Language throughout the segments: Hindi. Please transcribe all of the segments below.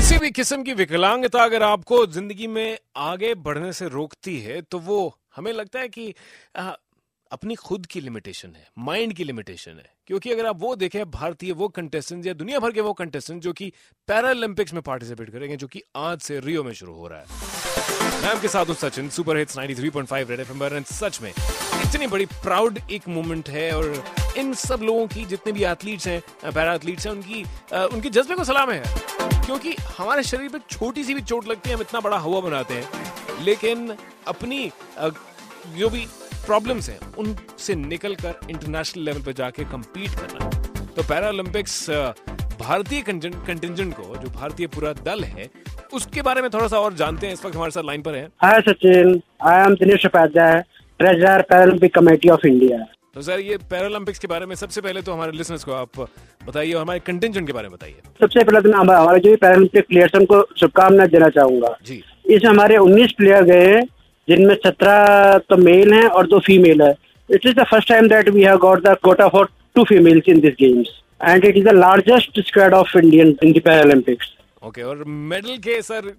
किसी भी किस्म की विकलांगता अगर आपको ज़िंदगी में आगे बढ़ने से रोकती है तो वो हमें लगता है कि आ, अपनी खुद की लिमिटेशन है माइंड की लिमिटेशन है। क्योंकि अगर आप वो देखें भारतीय वो कंटेस्टेंट या दुनिया भर के वो कंटेस्टेंट जो कि पैरालंपिक्स में पार्टिसिपेट करेंगे जो कि आज से रियो में शुरू हो रहा है। मैं आपके साथ हूँ Sachin super hits 93.5 red FM पर सच में इतनी बड़ी प्राउड एक मोमेंट है और इन सब लोगों की जितने भी एथलीट्स हैं पैरा एथलीट्स हैं, उनकी उनकी जज्बे को सलाम है। क्योंकि हमारे शरीर पे छोटी सी भी चोट लगती है, हम इतना बड़ा हवा बनाते हैं। लेकिन अपनी जो भी प्रॉब्लम्स हैं, उनसे निकल कर इंटरनेशनल लेवल पे जाके compete करना। तो पैरालंपिक्स भारतीय कंटिजेंट को, जो भारतीय पूरा दल है, उसके बारे में थोड़ा सा और जानते हैं, इस वक्त हमारे साथ लाइन पर है। Hi Sachin I am Dinesh Upadhyay treasurer Paralympic committee of India. तो सर ये पैरालंपिक्स के बारे में सबसे पहले तो हमारे लिसनर्स को आप बताइए और हमारे कंटिजेंट के बारे में बताइए। सबसे पहले तो मैं हमारे जो भी पैरालंपिक प्लेयर्स उनको शुभकामनाएँ देना चाहूँगा। जी। इसमें हमारे 19 प्लेयर गए हैं जिनमें 17 तो मेल हैं और दो फीमेल है। It is the first time that we have got the quota for two females in this games and it is the largest squad of Indian in the Paralympics okay और मेडल के सर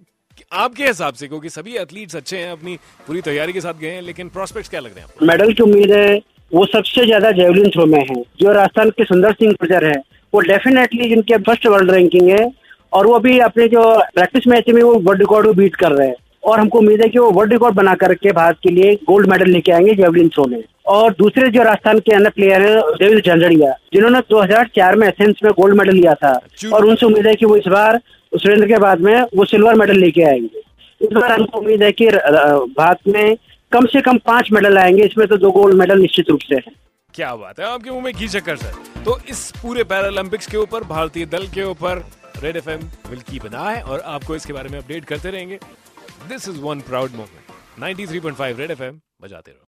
आपके हिसाब से क्योंकि सभी एथलीट्स अच्छे हैं अपनी पूरी तैयारी के साथ गए हैं लेकिन प्रोस्पेक्ट्स क्या लग रहे हैं मेडल की उम्मीद है वो सबसे ज़्यादा जेवलिन थ्रो में है। जो राजस्थान के सुंदर सिंह गुर्जर है वो डेफिनेटली जिनके फ़र्स्ट वर्ल्ड रैंकिंग है और वो भी अपने जो प्रैक्टिस मैच में वो वर्ल्ड रिकॉर्ड को बीट कर रहे हैं। और हमको उम्मीद है कि वो वर्ल्ड रिकॉर्ड बना करके भारत के लिए गोल्ड मेडल लेके आएँगे जेवलिन थ्रो में। और दूसरे जो राजस्थान के अन्य प्लेयर हैं देवेंद्र झंझड़िया जिन्होंने 2004 में एथेंस में गोल्ड मेडल लिया था। और उनसे उम्मीद है कि वो इस बार सुरेंद्र के बाद में वो सिल्वर मेडल लेके आएँगे। इस बार हमको उम्मीद है कि भारत में कम से कम पाँच मेडल आएँगे, इसमें तो दो गोल्ड मेडल निश्चित रूप से है। क्या बात है, आपके मुँह में घी चक्कर सर तो इस पूरे पैरालंपिक्स के ऊपर, भारतीय दल के ऊपर रेड एफ़ एम विल की बना है और आपको इसके बारे में अपडेट करते रहेंगे। This is one proud moment 93.5 red F M बजाते रहो।